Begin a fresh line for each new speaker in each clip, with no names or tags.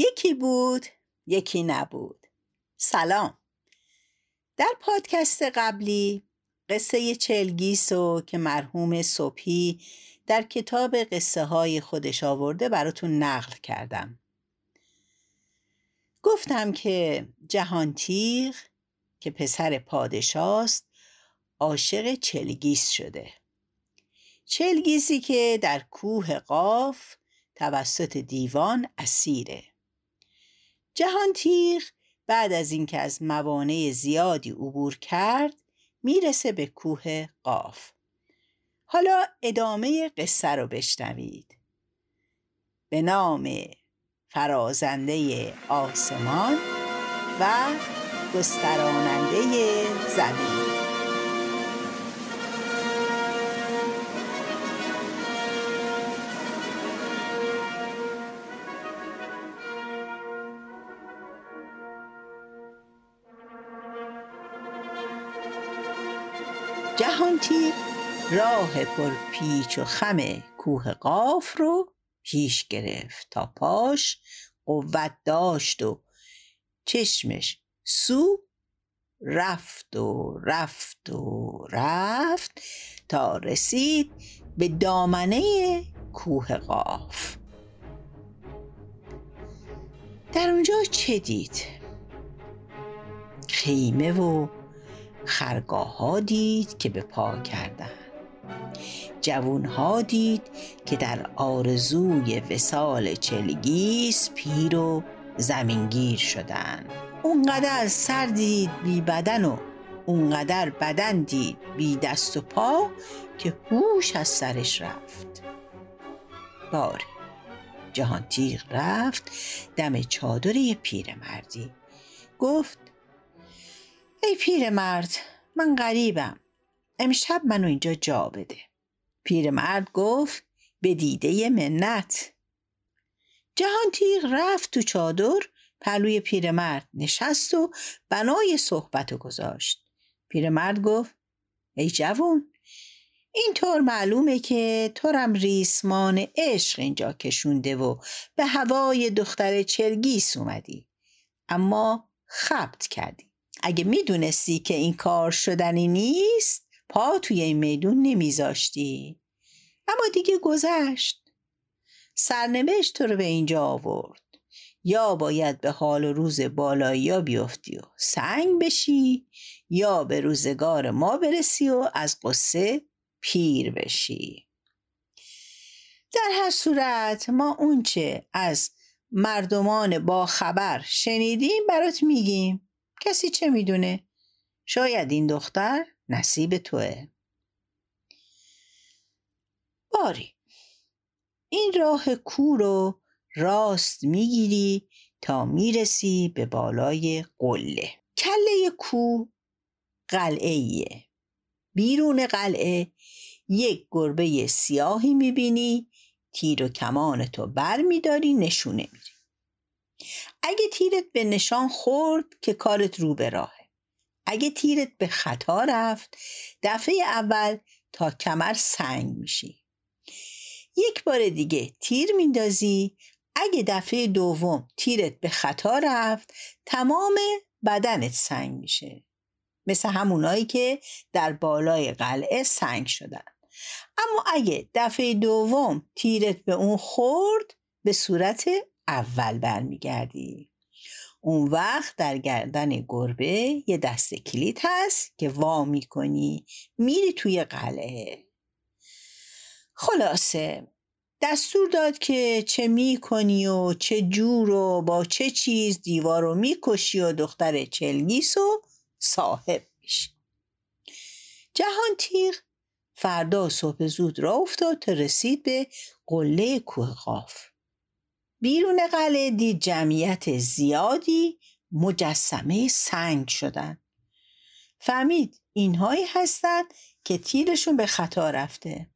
یکی بود یکی نبود. سلام. در پادکست قبلی قصه چلگیسو که مرحوم صبحی در کتاب قصه های خودش آورده براتون نقل کردم. گفتم که جهانتیغ که پسر پادشاست عاشق چلگیس شده. چلگیسی که در کوه قاف توسط دیوان اسیره. جهانتیغ بعد از اینکه از موانع زیادی عبور کرد می‌رسه به کوه قاف. حالا ادامه قصه رو بشنوید. به نام فرازنده آسمان و گستراننده زمین. جهانتی راه پر پیچ و خم کوه قاف رو پیش گرفت تا پاش قوت داشت و چشمش سو رفت و رفت و رفت تا رسید به دامنه کوه قاف در اونجا چه دید؟ خیمه و خرگاه ها دید که به پا کردن جوون ها دید که در آرزوی وسال چلگیس پیر و زمینگیر شدن اونقدر سر دید بی بدن و اونقدر بدن دید بی دست و پا که هوش از سرش رفت. باری. جهان تیغ رفت دم چادر یه پیرمردی. گفت ای پیرمرد من غریبم. امشب منو اینجا جا بده. پیرمرد گفت به دیده منت. جهان تیغ رفت تو چادر پلوی پیرمرد نشست و بنای صحبت گذاشت. پیرمرد گفت ای جوون اینطور معلومه که تورم ریسمان عشق اینجا کشونده و به هوای دختر چرگیس اومدی. اما خبت کردی. اگه می‌دونستی که این کار شدنی نیست پا توی این میدون نمیذاشتی. اما دیگه گذشت. سرنوشت تو رو به اینجا آورد. یا باید به حال و روز بالایی یا بیفتی و سنگ بشی یا به روزگار ما برسی و از قصه پیر بشی. در هر صورت ما اونچه از مردمان با خبر شنیدیم برات میگیم. کسی چه می‌دونه؟ شاید این دختر نصیب توه. باری این راه کو رو راست می‌گیری تا می‌رسی به بالای قله. کله کو قلعه بیرون قلعه یک گربه سیاهی می‌بینی تیر و کمان تو بر میداری نشونه میری. اگه تیرت به نشان خورد که کارت رو به راهه. اگه تیرت به خطا رفت دفعه اول تا کمر سنگ میشی. یک بار دیگه تیر میندازی. اگه دفعه دوم تیرت به خطا رفت تمام بدنت سنگ میشه. مثل همونایی که در بالای قلعه سنگ شدن. اما اگه دفعه دوم تیرت به اون خورد به صورت اول برمیگردی. اون وقت در گردن گربه یه دست کلید هست که وا می‌کنی میری توی قلعه. خلاصه دستور داد که چه می‌کنی و چه جور و با چه چیز دیوار رو می‌کشی و دختر چلگیس و صاحب میشی. جهان تیغ فردا صبح زود را افتاد تا رسید به قله کوه قاف. بیرون قلعه دید جمعیت زیادی مجسمه سنگ شدن. فهمید اینهایی هستند که تیرشون به خطا رفته.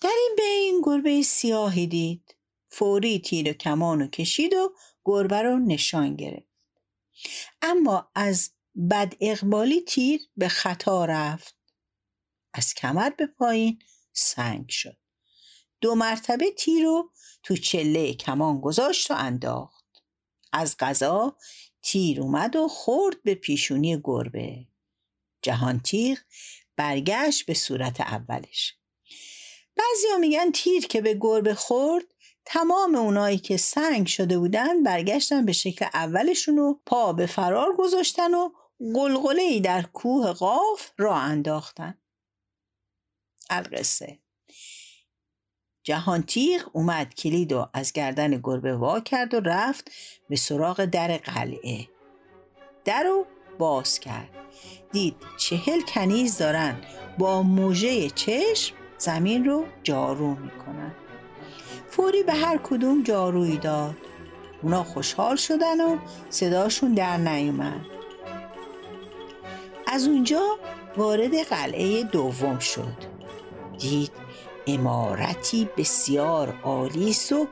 در این بین گربه سیاهی دید. فوری تیر و کمان و کشید و گربه رو نشان گرفت. اما از بد اقبالی تیر به خطا رفت. از کمر به پایین سنگ شد. دو مرتبه تیر رو تو چله کمان گذاشت و انداخت. از غذا تیر اومد و خورد به پیشونی گربه. جهان تیغ برگشت به صورت اولش. بعضی میگن تیر که به گربه خورد تمام اونایی که سنگ شده بودن برگشتن به شکل اولشون و پا به فرار گذاشتن و قلقله در کوه قاف را انداختن. القصه جهان تیغ اومد کلید و از گردن گربه وا کرد و رفت به سراغ در قلعه. در رو باز کرد. دید چهل کنیز دارن. با موژه چشم زمین رو جارو می‌کنن. فوری به هر کدوم جارویی داد. اونا خوشحال شدن و صداشون در نیومد. از اونجا وارد قلعه دوم شد. دید امارتی بسیار عالی و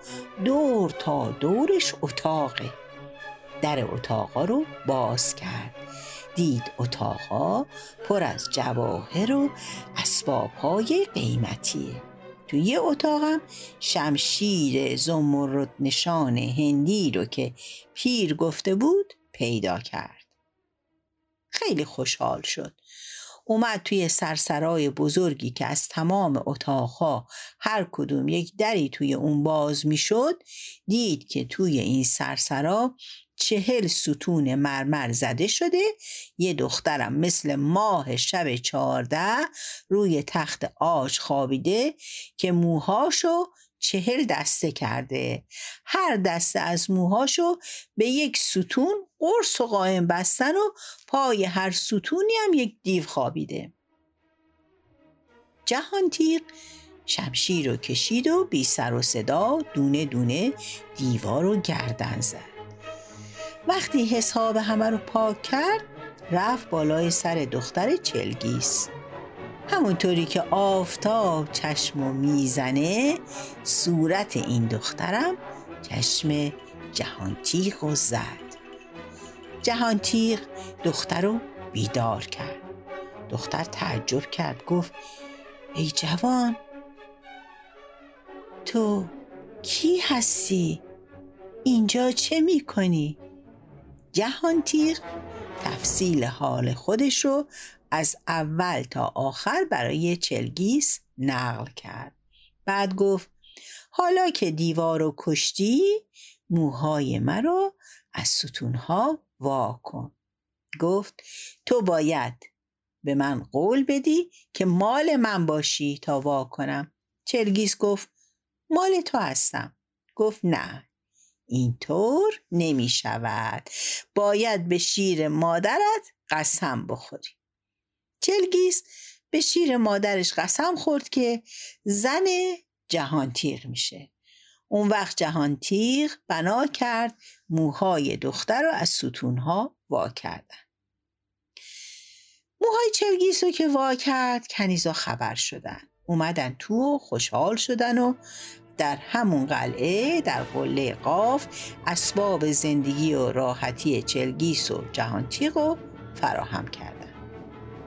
دور تا دورش اتاقه. در اتاقا رو باز کرد. دید اتاقا پر از جواهر و اسباب های قیمتیه. تو یه اتاقم شمشیر زمرد نشان هندی رو که پیر گفته بود پیدا کرد. خیلی خوشحال شد. اومد توی سرسرای بزرگی که از تمام اتاقها هر کدوم یک دری توی اون باز می‌شد دید که توی این سرسرا چهل ستون مرمر زده شده. یه دخترم مثل ماه شب چهارده روی تخت آج خوابیده که موهاشو چهل دسته کرده. هر دسته از موهاشو به یک ستون قرص و قائم بستن و پای هر ستونی هم یک دیو خوابیده. جهان تیغ شمشیر رو کشید و بی سر و صدا دونه دونه دیوار رو گردن زد. وقتی حساب همه رو پاک کرد رفت بالای سر دختر چلگیس. همونطوری که آفتاب چشم می‌زنه صورت این دخترم چشم جهانتیق و زد جهانتیق دختر رو بیدار کرد دختر تعجب کرد گفت ای جوان تو کی هستی؟ اینجا چه می‌کنی؟ جهان تیغ تفصیل حال خودش رو از اول تا آخر برای چلگیس نقل کرد. بعد گفت حالا که دیوار رو کشتی موهای مرا از ستونها وا کن. گفت تو باید به من قول بدی که مال من باشی تا وا کنم. چلگیس گفت مال تو هستم. گفت نه. اینطور نمی شود باید به شیر مادرت قسم بخوری. چلگیس به شیر مادرش قسم خورد که زن جهان تیغ میشه. اون وقت جهان تیغ بنا کرد موهای دختر رو از ستونها وا کردن. موهای چلگیس رو که وا کرد کنیزا خبر شدن. اومدن تو و خوشحال شدن و در همون قلعه در قله قاف اسباب زندگی و راحتی چلگیس و جهانتیق رو فراهم کردن.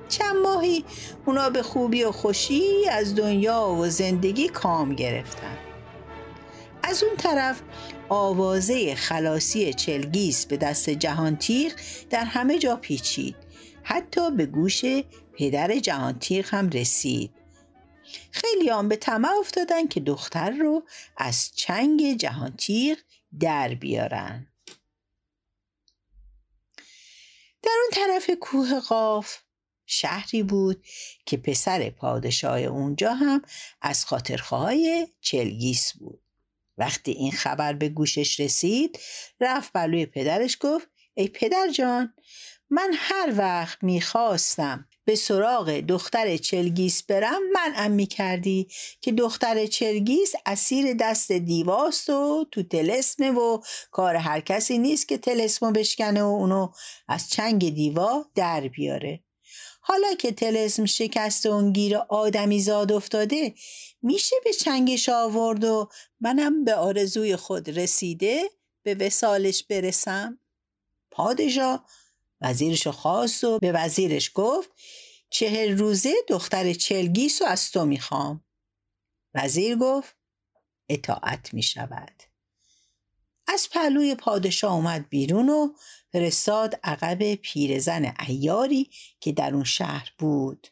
چند ماهی اونا به خوبی و خوشی از دنیا و زندگی کام گرفتن. از اون طرف آوازه خلاصی چلگیس به دست جهانتیق در همه جا پیچید. حتی به گوش پدر جهانتیق هم رسید. خیلی هم به طمع افتادن که دختر رو از چنگ جهانتیق در بیارن. در اون طرف کوه قاف شهری بود که پسر پادشاه اونجا هم از خاطرخواهای چلگیس بود. وقتی این خبر به گوشش رسید رفت بلوی پدرش گفت ای پدر جان من هر وقت می‌خواستم به سراغ دختر چلگیس برم منعم می کردی که دختر چلگیس اسیر دست دیواست و تو تلسمه و کار هر کسی نیست که تلسمو بشکنه و اونو از چنگ دیوا در بیاره. حالا که تلسم شکست اون گیر آدمی زاد افتاده میشه به چنگش آورد و منم به آرزوی خود رسیده به وسالش برسم؟ پادشاه وزیرش خواست و به وزیرش گفت چهل روزه دختر چلگیس رو از تو می‌خوام. وزیر گفت اطاعت می شود از پهلوی پادشاه اومد بیرون و فرستاد عقب پیرزن ایاری که در اون شهر بود.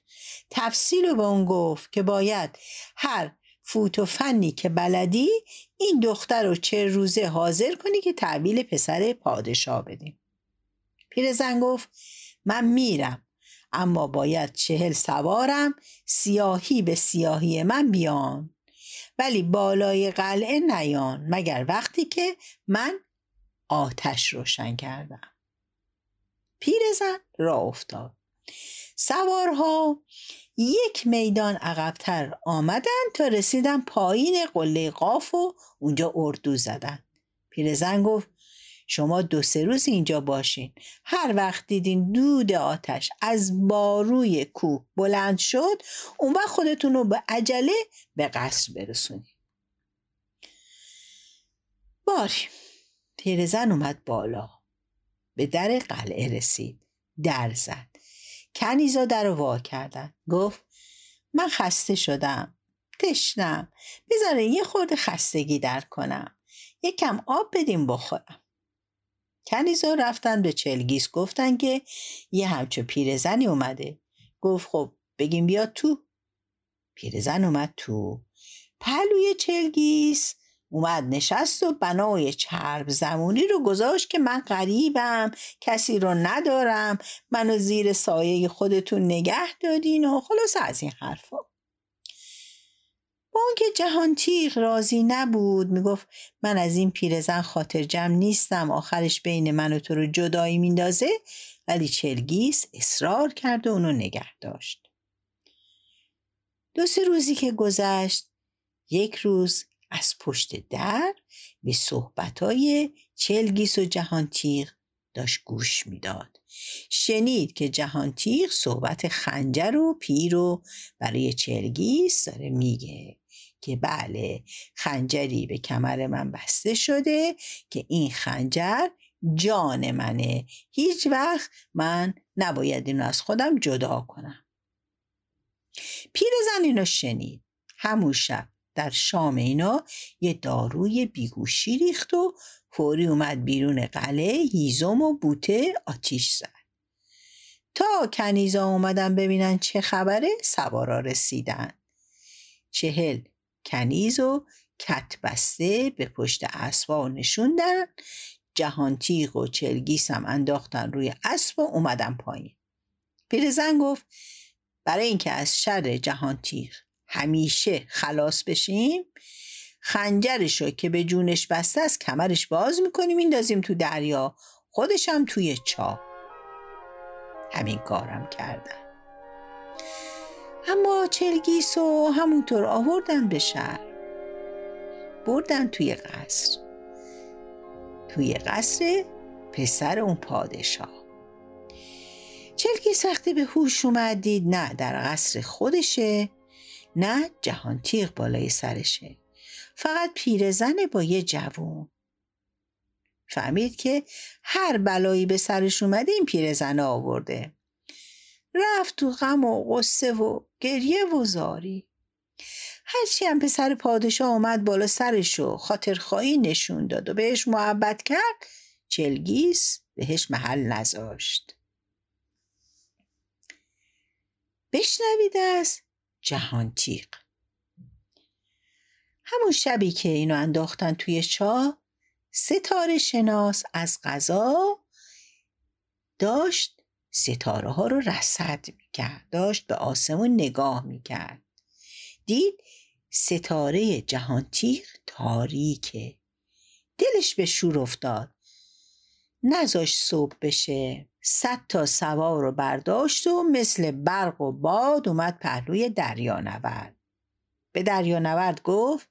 تفصیل رو به اون گفت که باید هر فوت و فنی که بلدی این دختر رو چه روزه حاضر کنی که تحویل پسر پادشاه بدیم پیرزن گفت من میرم اما باید چهل سوارم سیاهی به سیاهی من بیان ولی بالای قلعه نیان مگر وقتی که من آتش روشن کردم. پیرزن را افتاد. سوارها یک میدان عقبتر آمدن تا رسیدن پایین قله قاف و اونجا اردو زدن. پیرزن گفت شما دو سه روز اینجا باشین. هر وقت دیدین دود آتش از باروی کوه بلند شد اون وقت خودتون رو به عجله به قصر برسونین. باری. پیرزن اومد بالا. به در قلعه رسید. در زد. کنیزا در رو وا کردن. گفت من خسته شدم. تشنم. بذاره یه خورده خستگی در کنم. یه کم آب بدیم بخورم کنیزا رفتن به چلگیس گفتن که یه همچو پیرزنی اومده. گفت خب بگیم بیا تو. پیرزن اومد تو. پهلوی چلگیس اومد نشست و بنای چرب زمونی رو گذاشت که من غریبم کسی رو ندارم منو زیر سایه خودتون نگه دادین و خلاص از این حرفا. با اونکه جهان تیغ راضی نبود می‌گفت من از این پیرزن خاطر جمع نیستم آخرش بین من و تو رو جدایی میندازه ولی چلگیس اصرار کرد و اونو نگه داشت. دو سه روزی که گذشت یک روز از پشت در به صحبتهای چلگیس و جهانتیغ داشت گوش می‌داد. شنید که جهانتیغ صحبت خنجر و پیر و برای چلگیس داره میگه که بله خنجری به کمر من بسته شده که این خنجر جان منه. هیچ وقت من نباید اینو از خودم جدا کنم. پیرزن اینو شنید. همون شب در شام اینا یه داروی بیگوشی ریخت و فوری اومد بیرون قلعه هیزم و بوته آتیش زد. تا کنیزا اومدن ببینن چه خبره سوارا رسیدن. چهل کنیز و کت بسته به پشت اسبا نشوندن. جهانتیغ و چلگیس هم انداختن روی اسب و اومدن پایین. پیرزن گفت برای اینکه از شر جهانتیغ همیشه خلاص بشیم. خنجرشو که به جونش بسته از کمرش باز می‌کنیم میندازیم تو دریا. خودشم توی چاه. همین کارم کردن اما چلگیس و همونطور آوردن به شهر. بردن توی قصر. توی قصر پسر اون پادشاه. چلگیس وقتی به هوش اومد دید نه در قصر خودشه. نه جهان تیغ بالای سرشه. فقط پیرزنه با یه جوون. فهمید که هر بلایی به سرش اومده این پیرزنه آورده. رفت تو غم و غصه و گریه و زاری. هرچی هم پسر پادشاه آمد بالا سرش و خاطرخواهی نشون داد و بهش محبت کرد چلگیس بهش محل نذاشت. بشنوید از جهان تیق همون شبی که اینو انداختن توی چاه ستاره شناس از غذا داشت ستاره ها رو رسد می‌کرد داشت به آسمون نگاه می‌کرد. دید ستاره جهانتیق تاریکه. دلش به شور افتاد. نزاش صبح بشه. صد تا سوار رو برداشت و مثل برق و باد اومد پهلوی دریانورد. به دریانورد گفت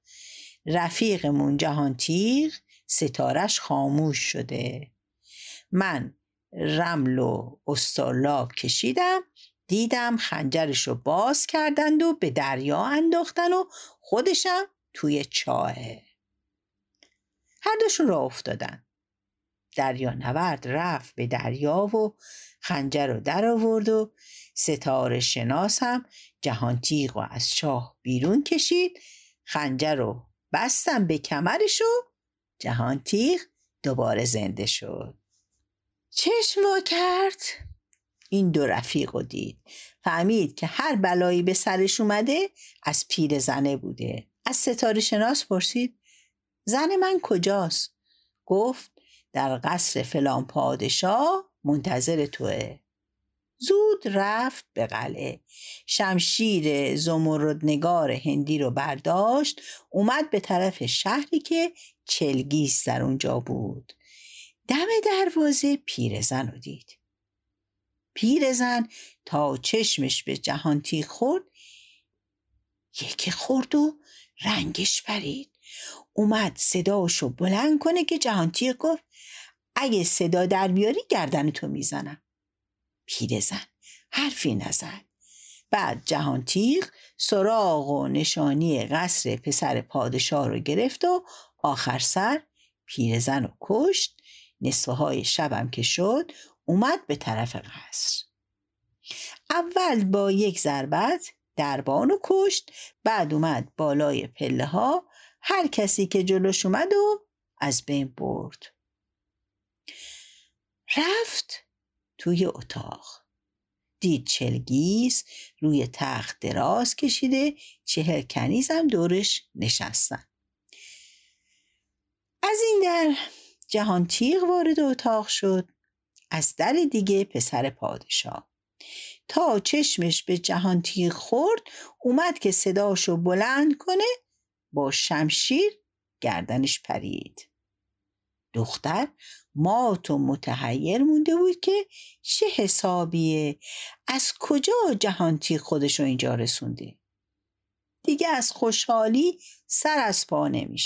رفیقمون جهان تیغ ستارش خاموش شده. من رمل و استرلاب کشیدم دیدم خنجرش رو باز کردند و به دریا انداختن و خودشم توی چاهه هر دوشون را افتادن. دریا نورد رفت به دریا و خنجر رو در آورد و ستاره شناس هم جهان تیغ و از چاه بیرون کشید. خنجر رو بستم به کمرش و جهان تیغ دوباره زنده شد. چشم وا کرد. این دو رفیق و دید. فهمید که هر بلایی به سرش اومده از پیر زنه بوده. از ستاره شناس پرسید زن من کجاست؟ گفت در قصر فلان پادشاه منتظر توه. زود رفت به قلعه. شمشیر زمردنگار هندی رو برداشت اومد به طرف شهری که چلگیس در اونجا بود. دم دروازه پیرزن رو دید. پیرزن تا چشمش به جهانتی خورد یکی خورد و رنگش پرید. اومد صداشو بلند کنه که جهانتی گفت اگه صدا در بیاری گردن تو می‌زنم. پیرزن حرفی نزد بعد جهان تیغ سراغ و نشانی قصر پسر پادشاه رو گرفت و آخر سر پیرزن رو کشت. نصفه های شبم که شد اومد به طرف قصر. اول با یک ضربت دربان رو کشت بعد اومد بالای پله ها هر کسی که جلوش اومد و از بین برد. رفت توی اتاق. دید چلگیز روی تخت دراز کشیده چهل کنیزم دورش نشستن. از این در جهان تیغ وارد اتاق شد. از در دیگه پسر پادشاه. تا چشمش به جهان تیغ خورد اومد که صداشو بلند کنه با شمشیر گردنش پرید. دختر مات و متحیر مونده بود که چه حسابیه؟ از کجا جهانتی خودشو اینجا رسونده؟ دیگه از خوشحالی سر از پا نمی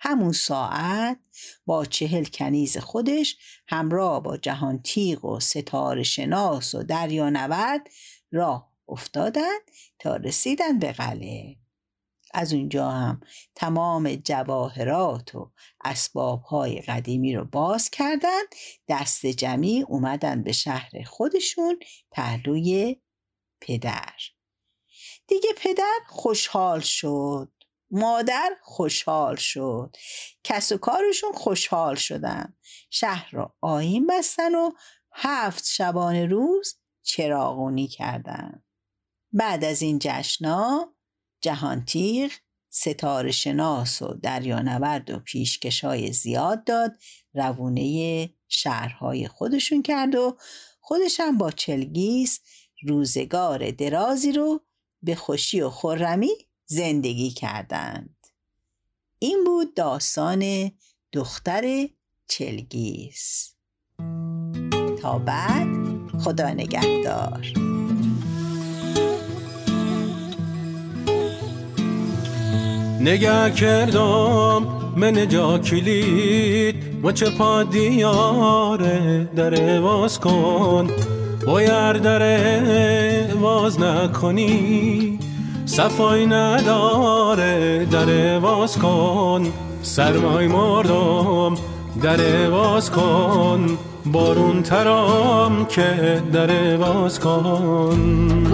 همون ساعت با چهل کنیز خودش همراه با جهان تیغ و ستاره شناس و دریا نورد راه افتادند تا رسیدن به قلعه. از اونجا هم تمام جواهرات و های قدیمی رو باز کردند دست جمعی اومدن به شهر خودشون پهلوی پدر. دیگه پدر خوشحال شد. مادر خوشحال شد. کس و کارشون خوشحال شدن. شهر را آین بستن و هفت شبانه روز چراغونی کردن. بعد از این جشنا جهانتیغ ستاره شناس و دریانورد و پیشکشای زیاد داد روونه شهرهای خودشون کرد و خودشم با چلگیس روزگار درازی رو به خوشی و خرمی زندگی کردند. این بود داستان دختر چلگیس. تا بعد خدا نگهدار.
نگه کردم من جا کلید و چه پا دیاره در واز کن. باید در واز نکنی صفای نداره در واز کن. سرمای مردم در واز کن بارون ترام که در واز کن.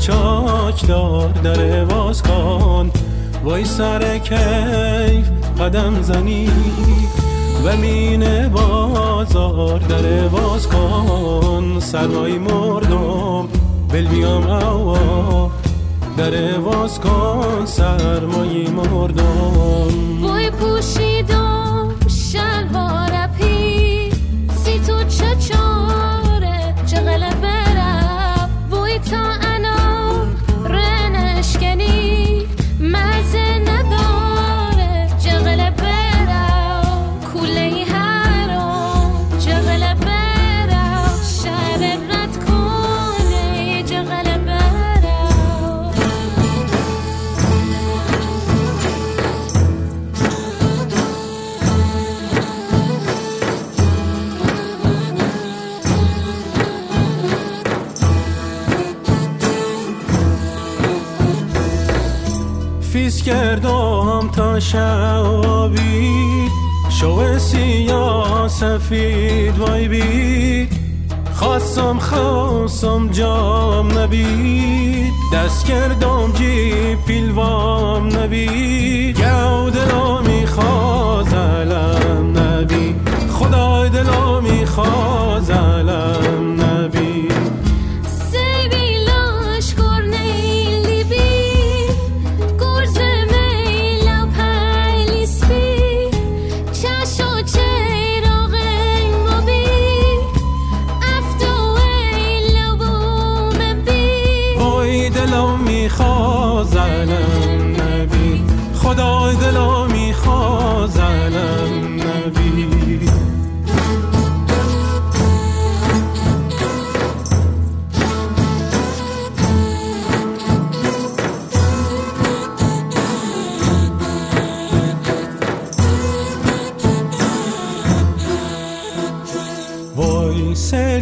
چاچ دار در باز کن. وای سر کیف قدم زنی و مین بازار در باز کن. سرمای مردم بل بیام اوا در باز کن. سرمای مردم. کردم تا شبید شو سیاه سفید وای بید. خواستم خواستم جام نبید. دست کردم جی پیلوام نبید. گو دلا میخواز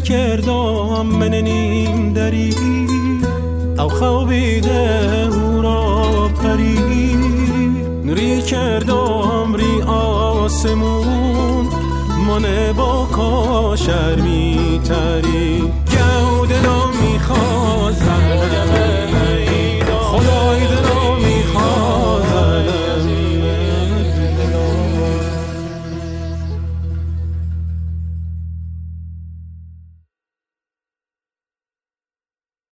کردم من نیم دری او خوابیده او را پری. نوری کردم ری آسمون من با کاشر گودلا می‌خواست